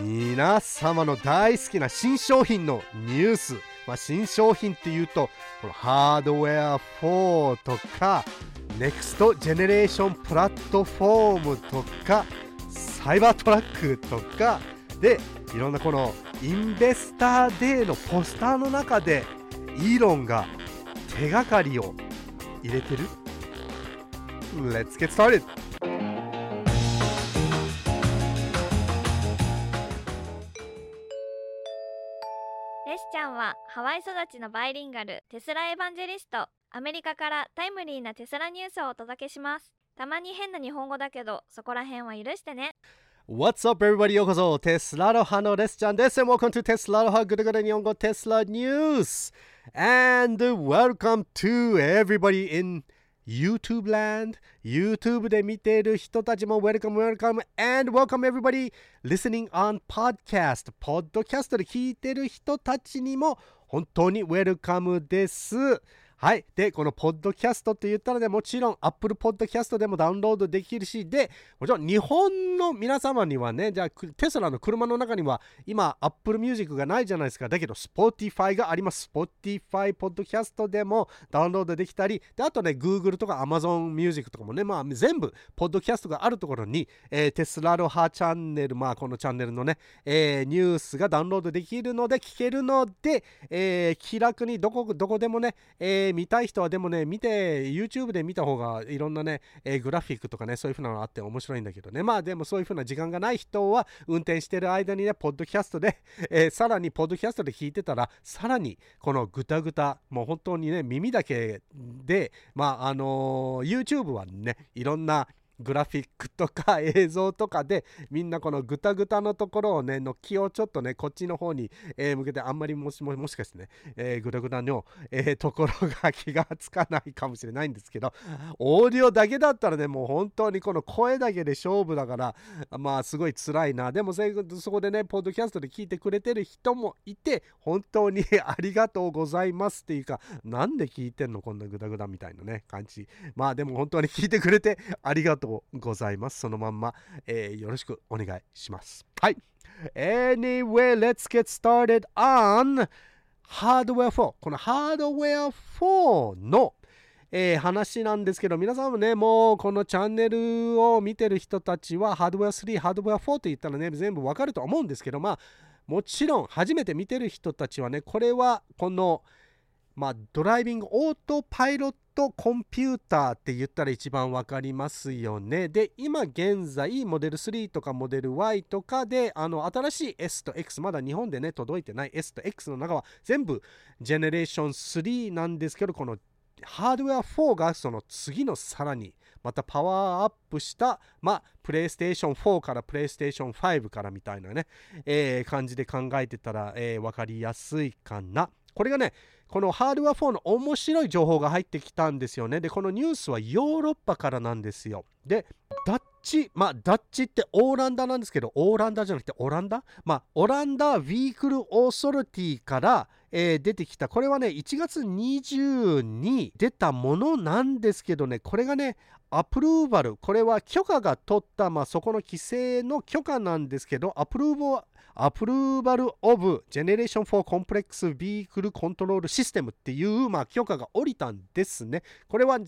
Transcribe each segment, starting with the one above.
皆様の大好きな新商品のニュース、まあ、新商品っていうとこのハードウェア4とか next generation platform とかサイバートラックとかでいろんなこの Investor Day のポスターの中でイーロンが手がかりを入れてる Let's get started! ワイ育ちのバイリンガルテスラエヴァンジェリスト。アメリカからタイムリーなテスラニュースをお届けします。たまに変な日本語だけどそこら辺は許してね。What's up, everybody? ようこそ。テスラロハのレスちゃんです。And welcome to テスラロハグルグル日本語テスラニュース。And welcome to everybody in YouTube land YouTube で見ている人たちも Welcome, welcome And welcome everybody listening on podcast ポッドキャストで聞いてる人たちにも本当にウェルカムです。はい。で、このポッドキャストって言ったらね、もちろん Apple Podcast でもダウンロードできるし、で、もちろん日本の皆様にはね、じゃあテスラの車の中には今 Apple Music がないじゃないですか。だけど Spotify があります。Spotify ポッドキャストでもダウンロードできたり、で、あとね、Google とか Amazon Music とかもね、まあ全部ポッドキャストがあるところに、えー、テスラロハチャンネル、まあこのチャンネルのね、えー、ニュースがダウンロードできるので、聞けるので、えー、気楽にどこ、どこでもね、えー見たい人はでもね、見て、YouTube で見た方がいろんなね、えー、グラフィックとかね、そういう風なのあって面白いんだけどね。まあでもそういう風な時間がない人は、運転してる間にね、ポッドキャストで、えー、さらにポッドキャストで聞いてたら、さらにこのぐたぐた、もう本当にね、耳だけで、まああのー、YouTube はね、いろんなグラフィックとか映像とかでみんなこのグタグタのところをねの気をちょっとねこっちの方に、え、向けてあんまりもしももしかしてね、えー、グタグタの、えー、ところが気がつかないかもしれないんですけどオーディオだけだったらねもう本当にこの声だけで勝負だからまあすごい辛いな。でもそこでねポッドキャストで聞いてくれてる人もいて本当に ありがとうございますっていうかなんで聞いてんのこんなグダグダみたいなね感じ。まあでも本当に聞いてくれてありがとう。ございます。そのまんま、えー、よろしくお願いします。はい。Anyway, let's get started on Hardware 4。この Hardware 4のえー、話なんですけど、皆さんもね、もうこのチャンネルを見てる人たちは、ハードウェア3、ハードウェア4と言ったらね、全部わかると思うんですけど、まあ、もちろん、初めて見てる人たちはね、これは、この、まあ、ドライビングオートパイロットトコンピューターって言ったら一番わかりますよね。で、今現在、モデル3とかモデル Y とかで、あの、新しい S と X、まだ日本でね、届いてない S と X の中は全部ジェネレーション3なんですけど、このハードウェア4がその次のさらにまたパワーアップした、まあ、プレイステーション4からプレイステーション5からみたいなね、えー、感じで考えてたら、えー、分かりやすいかな。これがね、このハードウェア4の面白い情報が入ってきたんですよね。で、このニュースはヨーロッパからなんですよ。で、ダッチ、まあ、ダッチってオーランダなんですけど、オーランダじゃなくてオランダ？まあ、オランダウィークルオーソルティから、えー、出てきた。これはね、1月20に出たものなんですけどね、これがね、アプルーバル、これは許可が取った、まあ、そこの規制の許可なんですけど、アプルーバapproval of generation four complex vehicle control system っていう、まあ、許可が下りたんですね。これは、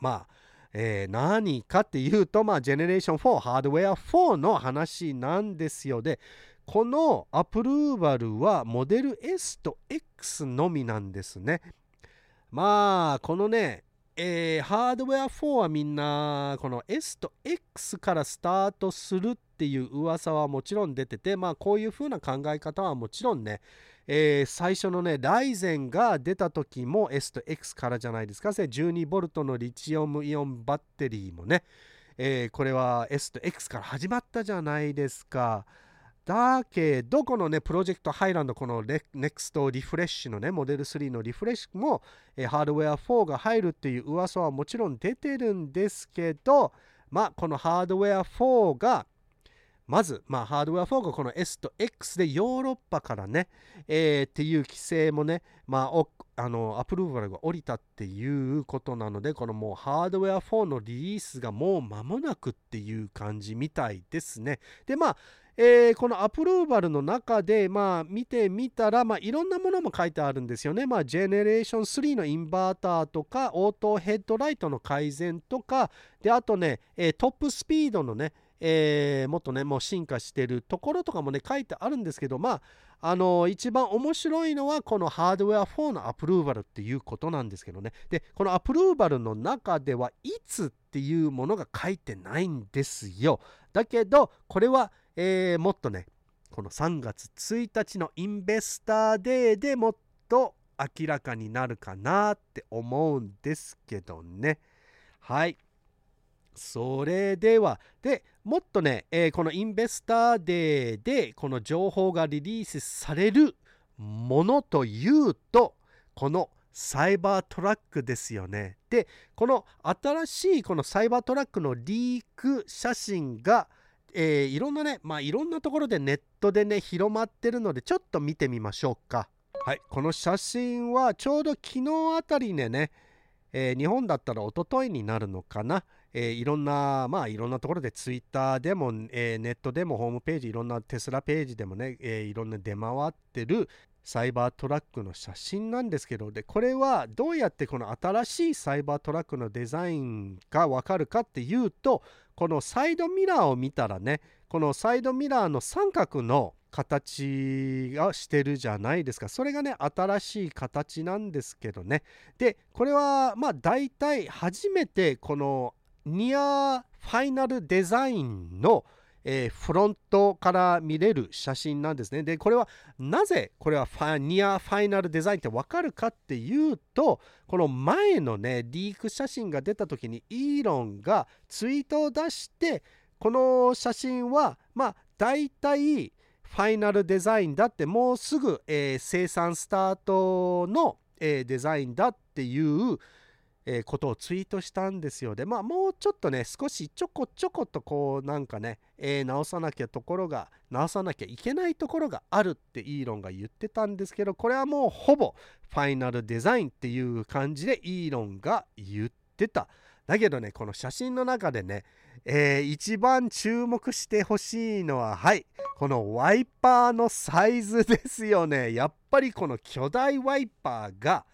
まあ、えー、何かっていうと、まあ、 generation 4、ハードウェア4の話なんですよ。で、この approval はモデル S と X のみなんですね。まあ、このね、えー、ハードウェア4はみんなこの S と X からスタートするっていう噂はもちろん出ててまあこういう風な考え方はもちろんね、えー、最初のねライゼンが出た時も S と X からじゃないですか 12V のリチウムイオンバッテリーもね、えー、これは S と X から始まったじゃないですか。だけど、このね、プロジェクトハイランド、このネクストリフレッシュのね、モデル3のリフレッシュも、えハードウェア4が入るっていう噂はもちろん出てるんですけど、まあ、このハードウェア4が、まず、まあ、ハードウェア4がこの S と X でヨーロッパからね、えー、っていう規制もね、まあ、あのアプローバルが降りたっていうことなので、このもうハードウェア4のリリースがもう間もなくっていう感じみたいですね。で、まあ、えー、このアプローバルの中で、まあ、見てみたら、まあ、いろんなものも書いてあるんですよね。まあ、ジェネレーション3のインバーターとか、オートヘッドライトの改善とか、で、あとね、えー、トップスピードのね、えー、もっとね、もう進化してるところとかもね、書いてあるんですけど、まあ、あの一番面白いのはこのハードウェア4のアプローバルっていうことなんですけどね。で、このアプローバルの中ではいつっていうものが書いてないんですよ。だけど、これは、えー、もっとね、この3月1日のインベスターデーでもっと明らかになるかなって思うんですけどね。はい。それでは、で、もっとね、えー、このインベスターデーでこの情報がリリースされるものというと、このサイバートラックですよね。で、この新しいこのサイバートラックのリーク写真が、えー、いろんなね、まあいろんなところでネットでね、広まってるので、ちょっと見てみましょうか。はい、この写真はちょうど昨日あたりでね、えー、日本だったら一昨日になるのかな、えー、いろんな、まあいろんなところでツイッターでも、えー、ネットでもホームページ、いろんなテスラページでもね、えー、いろんな出回ってるサイバートラックの写真なんですけど、で、これはどうやってこの新しいサイバートラックのデザインがわかるかっていうと、このサイドミラーを見たらね、このサイドミラーの三角の形がしてるじゃないですか。それがね、新しい形なんですけどね。で、これはまあ大体初めてこのニアファイナルデザインの、えー、フロントから見れる写真なんですね。で、これはなぜこれはファニアファイナルデザインってわかるかっていうと、この前のね、リーク写真が出た時にイーロンがツイートを出して、この写真はまあ大体ファイナルデザインだってもうすぐ、えー、生産スタートの、えー、デザインだっていう、えー、ことをツイートしたんですよ。で、まあもうちょっとね、少しちょこちょことこうなんかね、えー、直さなきゃところが、直さなきゃいけないところがあるってイーロンが言ってたんですけど、これはもうほぼファイナルデザインっていう感じでイーロンが言ってた。だけどね、この写真の中でね、えー、一番注目してほしいのは、はい、このワイパーのサイズですよね。やっぱりこの巨大ワイパーが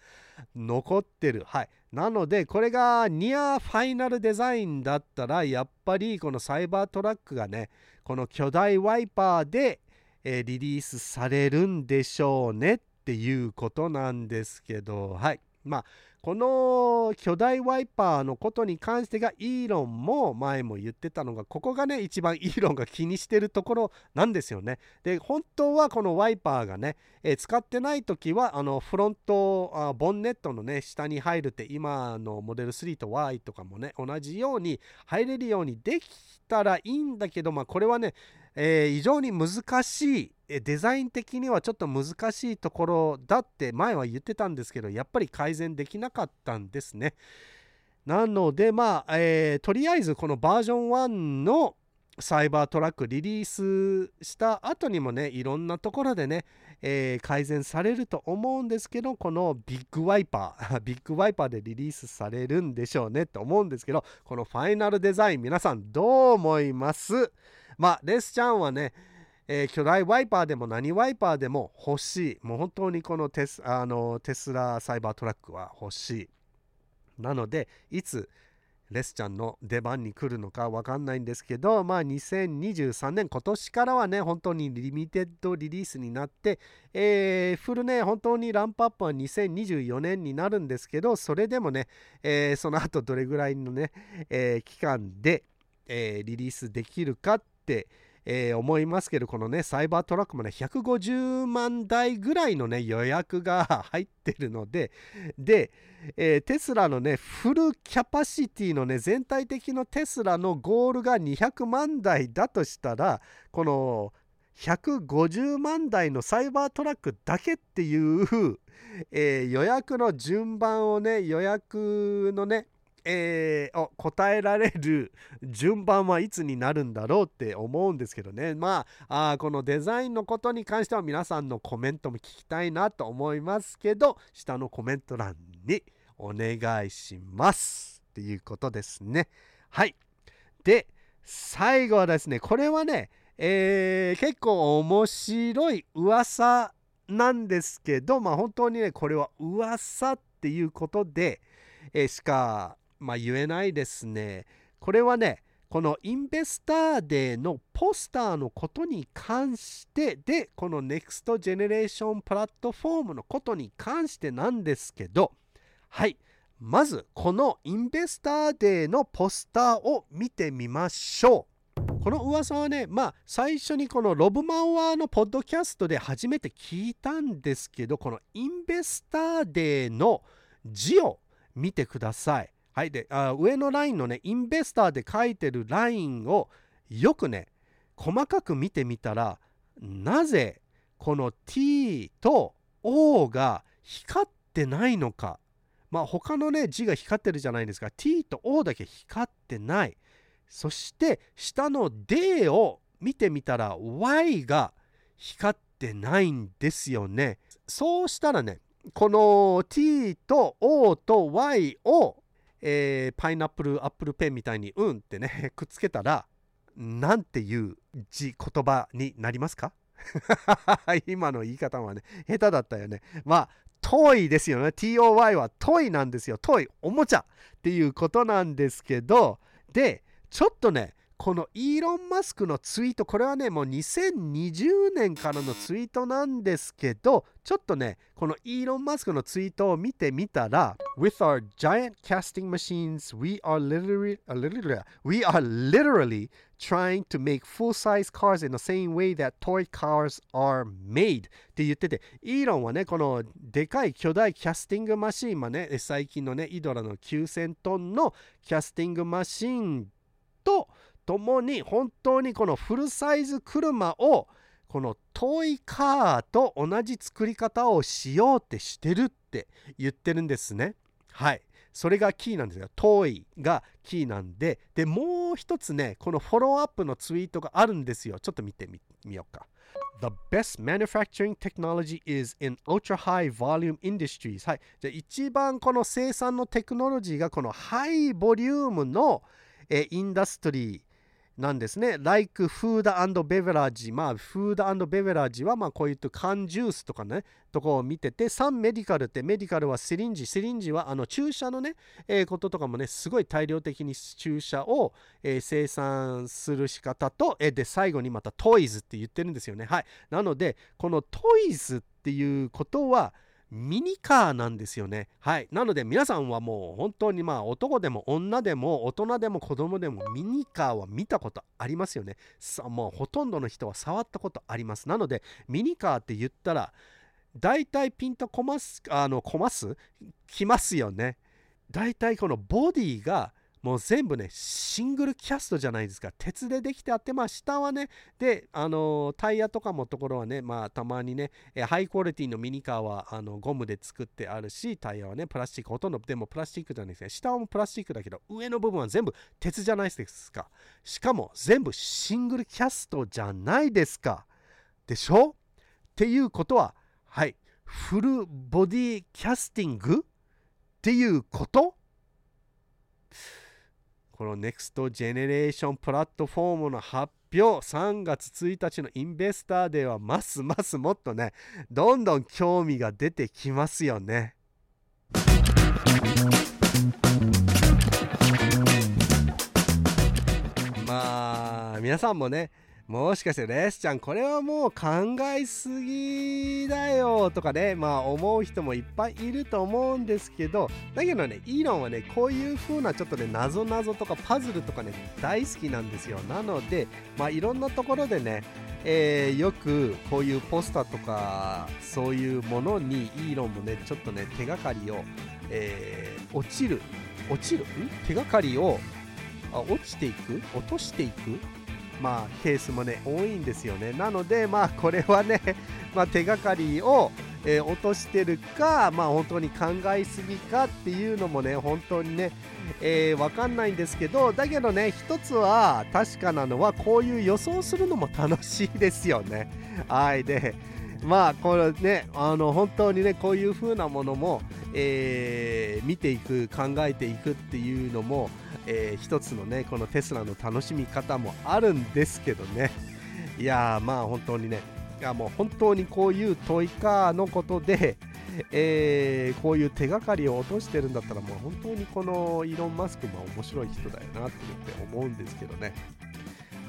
残ってる。はい。なので、これがニアファイナルデザインだったら、やっぱりこのサイバートラックがね、この巨大ワイパーで、えー、リリースされるんでしょうねっていうことなんですけど、はい。まあ、この巨大ワイパーのことに関してがイーロンも前も言ってたのがここがね一番イーロンが気にしてるところなんですよね。で本当はこのワイパーがね、え、使ってない時はあのフロントあボンネットのね下に入るって今のモデル3と Y とかもね同じように入れるようにできたらいいんだけどまあこれはねえー、非常に難しいデザイン的にはちょっと難しいところだって前は言ってたんですけどやっぱり改善できなかったんですね。なのでまあ、えー、とりあえずこのバージョン1のサイバートラックリリースした後にもねいろんなところでね、えー、改善されると思うんですけどこの big wiper big wiper でリリースされるんでしょうねって思うんですけどこの final design 皆さんどう思います？まあ、レスちゃんはね、えー、巨大ワイパーでも何ワイパーでも欲しい。もう本当にこのテスあのテスラサイバートラックは欲しい。なので、いつレスちゃんの出番に来るのか分かんないんですけど、まあ2023年、今年からはね、本当に limited release になって、えー、フルね、本当にランプアップは2024年になるんですけど、それでもね、えー、その後どれぐらいのね、えー、期間で、えリリースできるかって、えー、思いますけど、このね、サイバートラックもね、150万台ぐらいのね、予約が入ってるので、で、えー、テスラのね、フルキャパシティのね、全体的のテスラのゴールが200万台だとしたら、この150万台のサイバートラックだけっていう、えー、予約の順番をね、予約のね、えー、答えられる順番はいつになるんだろうって思うんですけどね。まああこのデザインのことに関しては皆さんのコメントも聞きたいなと思いますけど下のコメント欄にお願いしますっていうことですね。はい。で最後はですねこれはねえー、結構面白い噂なんですけど、まあ本当にね、これは噂っていうことで、えー、しか、まあ、言えないですね。これはね、このインベスターデーのポスターのことに関してで、この NEXT GENERATION プラットフォームのことに関してなんですけど、はい。まず、この Investor Day のポスターを見てみましょう。この噂はね、まあ、最初にこの Rob Maurer のポッドキャストで初めて聞いたんですけど、この Investor Day の字を見てください。はい。で、あ上のラインのね、 Investor で書いてるラインをよくね、細かく見てみたら、なぜこの t と o が光ってないのか。まあ他のね、字が光ってるじゃないですか。t と o だけ光ってない。そして下の d を見てみたら y が光ってないんですよね。そうしたらね、この t と o と y をえー、パイナップルアップルペンみたいに「うん」ってね くっつけたら何ていう字言葉になりますか？今の言い方はね下手だったよね。まあトイですよね。TOY はトイなんですよ。トイおもちゃっていうことなんですけどでちょっとねこのイーロン・マスクのツイート、これはね、もう2020年からのツイートなんですけど、ちょっとね、このイーロン・マスクのツイートを見てみたら、With our giant casting machines, we are literally, literally, we are literally trying to make full-size cars in the same way that toy cars are made って言ってて、イーロンはね、このでかい巨大キャスティングマシン、まあね、最近のね、イドラの9000トンのキャスティングマシンと、ともに本当にこのフルサイズ車をこのトイカーと同じ作り方をしようってしてるって言ってるんですね。はい。それがキーなんですよ。トイがキーなんで。で、もう一つね、このフォローアップのツイートがあるんですよ。ちょっと見てみようか。The best manufacturing technology is in ultra high volume industries. はい。じゃあ一番この生産のテクノロジーがこのハイボリュームのえインダストリーなんですね。like food and beverage。まあ、フードベベラージは、まあ、こういった缶ジュースとかね、とこを見てて、サンメディカルって、メディカルはシリンジ、シリンジは、あの、注射のね、えー、こととかもね、すごい大量的に注射を、えー、生産する仕方と、えー、で、最後にまたトイズって言ってるんですよね。はい。なので、このトイズっていうことは、ミニカーなんですよね。はい。なので皆さんはもう本当にまあ男でも女でも大人でも子供でもミニカーは見たことありますよね。さもうほとんどの人は触ったことあります。なのでミニカーって言ったら大体ピンとこます、あの、こます？きますよね。大体このボディがもう全部ね、シングルキャストじゃないですか。鉄でできてあって、まあ下はね、で、あのタイヤとかもところはね、まあたまにね、ハイクオリティのミニカーはあのゴムで作ってあるし、タイヤはね、プラスチック、ほとんどでもプラスチックじゃないですね。下はもプラスチックだけど、上の部分は全部鉄じゃないですか。しかも全部シングルキャストじゃないですか。でしょ？っていうことは、はい、 full body casting っていうこと？この next generation platform の発表3月1日の Investor Day はますますもっとねどんどん興味が出てきますよね。まあ皆さんもねもしかしてレスちゃんこれはもう考えすぎだよとかねまあ思う人もいっぱいいると思うんですけどだけどねイーロンはねこういう風なちょっとね謎謎とかパズルとかね大好きなんですよ。なのでまあいろんなところでねえー、よくこういうポスターとかそういうものにイーロンもねちょっとね手がかりを、えー、落ちる落ちる？ん？手がかりをあ落ちていく？落としていく？まあ、ケースもね、多いんですよね。なので、まあ、これはね、まあ、手がかりを、えー、落としてるか、まあ、本当に考えすぎかっていうのもね、本当にね、えー、わかんないんですけど、だけどね、一つは確かなのは、こういう予想するのも楽しいですよね。はい。で、まあ、これね、あの、本当にね、こういう風なものも、えー、見ていく、考えていくっていうのも、えー、一つのねこのテスラの楽しみ方もあるんですけどね。いやーまあ本当にねいやもう本当にこういうトイカーのことで、えーこういう手がかりを落としてるんだったらもう本当にこのイーロン・マスクも面白い人だよなって思うんですけどね。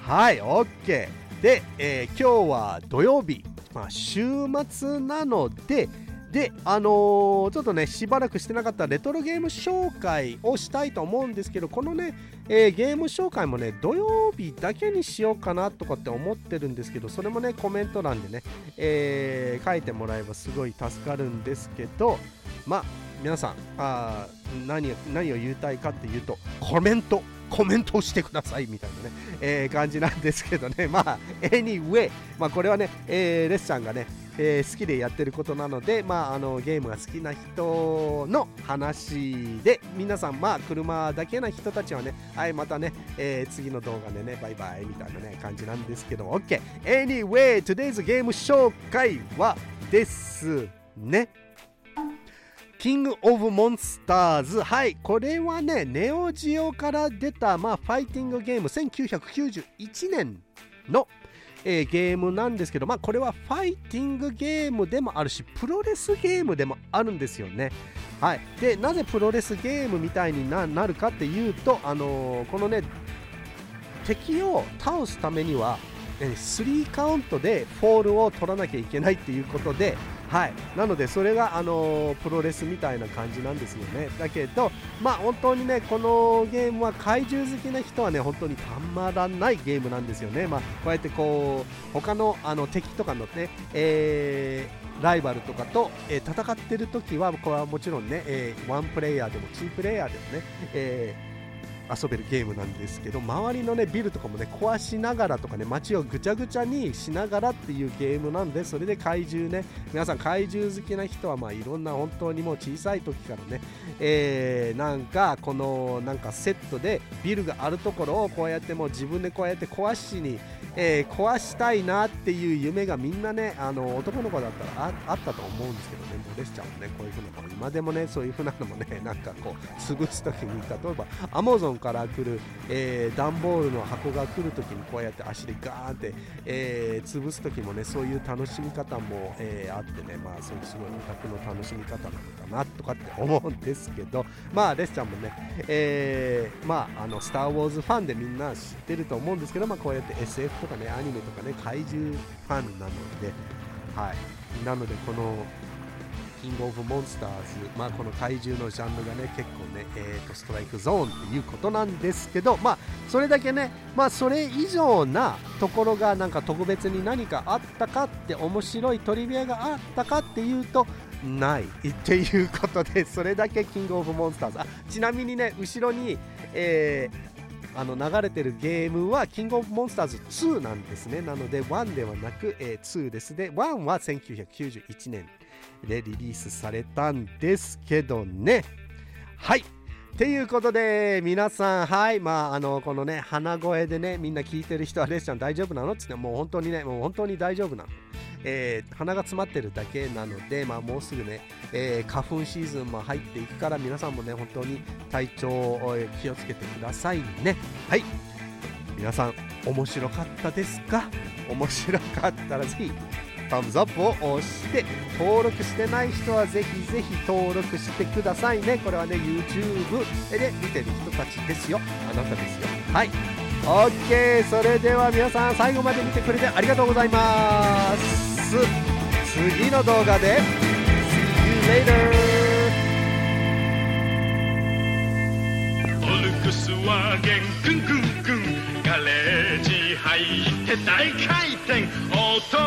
はい OK で、えー今日は土曜日、まあ、週末なのでであのーちょっとねしばらくしてなかったレトロゲーム紹介をしたいと思うんですけどこのね、えーゲーム紹介もね土曜日だけにしようかなとかって思ってるんですけどそれもねコメント欄でね、えー書いてもらえばすごい助かるんですけどまあ皆さんあ何何を言いたいかっていうとコメントコメントをしてくださいみたいなね、えー感じなんですけどね。まあ anyway まあこれはね、えーレッサンがねえー好きでやってることなので、まあ、あのゲームが好きな人の話で皆さん、まあ、車だけな人たちはね、はい、またね、えー次の動画でね、バイバイみたいなね、感じなんですけど、OK。Anyway, today's ゲーム紹介はですね。キングオブモンスターズ。はい、これはね、ネオジオから出た、まあ、ファイティングゲーム、1991年の、えーゲームなんですけど、まあ、これはファイティングゲームでもあるし、プロレスゲームでもあるんですよね。はい、でなぜプロレスゲームみたいになるかっていうと、あのーこのね、敵を倒すためには、えー3カウントでフォールを取らなきゃいけないっていうことで、はい、なのでそれが、あのプロレスみたいな感じなんですよね。だけど、まあ本当にね、このゲームは怪獣好きな人はね、本当にたまらないゲームなんですよね。まあこうやってこう、他のあの敵とかのね、えーライバルとかと、えー戦ってる時は、これはもちろんね、えーワンプレイヤーでもツープレイヤーでもね、え遊べるゲームなんですけど周りのねビルとかもね壊しながらとかね街をぐちゃぐちゃにしながらっていうゲームなんでそれで怪獣ね皆さん怪獣好きな人はまあいろんな本当にもう小さい時からね、えーなんかこのなんかセットでビルがあるところをこうやってもう自分でこうやって壊しに、えー壊したいなっていう夢がみんなねあの男の子だったらあったと思うんですけどね。モデスちゃんもねこういう風なの今でもねそういう風なのもね なんかこう潰す時に例えばアマゾンから来る、えー段ボールの箱が来る時にこうやって足でガーンって、えー潰す時もねそういう楽しみ方も、えーあってね。まあそういうすごいオタクの楽しみ方なのかなとかって思うんですけど。まあレスちゃんもね、えーまああのスター・ウォーズファンでみんな知ってると思うんですけどまあこうやって SF とかねアニメとかね怪獣ファンなのではい。なのでこのキングオブモンスターズ、まあ、この怪獣のジャンルがね結構ね、えーとストライクゾーンっていうことなんですけど、まあ、それだけね、まあ、それ以上なところがなんか特別に何かあったかって面白いトリビアがあったかっていうとない。っていうことでそれだけキングオブモンスターズ。あちなみにね後ろに、えーあの流れてるゲームはキングオブモンスターズ2なんですね。なので1ではなく、えー2です。で1は1991年でリリースされたんですけどね。はい。っていうことで皆さんはい。まああのこのね鼻声でねみんな聞いてる人はレスちゃん大丈夫なの？って言ってもう本当にねもう本当に大丈夫なの。えー鼻が詰まってるだけなので、まあ、もうすぐね、えー花粉シーズンも入っていくから皆さんもね本当に体調を気をつけてくださいね。はい。皆さん面白かったですか？面白かったらぜひタムズアップを押して登録してない人はぜひぜひ登録してくださいね。これはね YouTube で見てる人たちですよ。あなたですよ。はい。OK それでは皆さん最後まで見てくれてありがとうございます。次の動画で。See you later フォルクスワーゲンクンクンクンガレージ入って大回転。オート。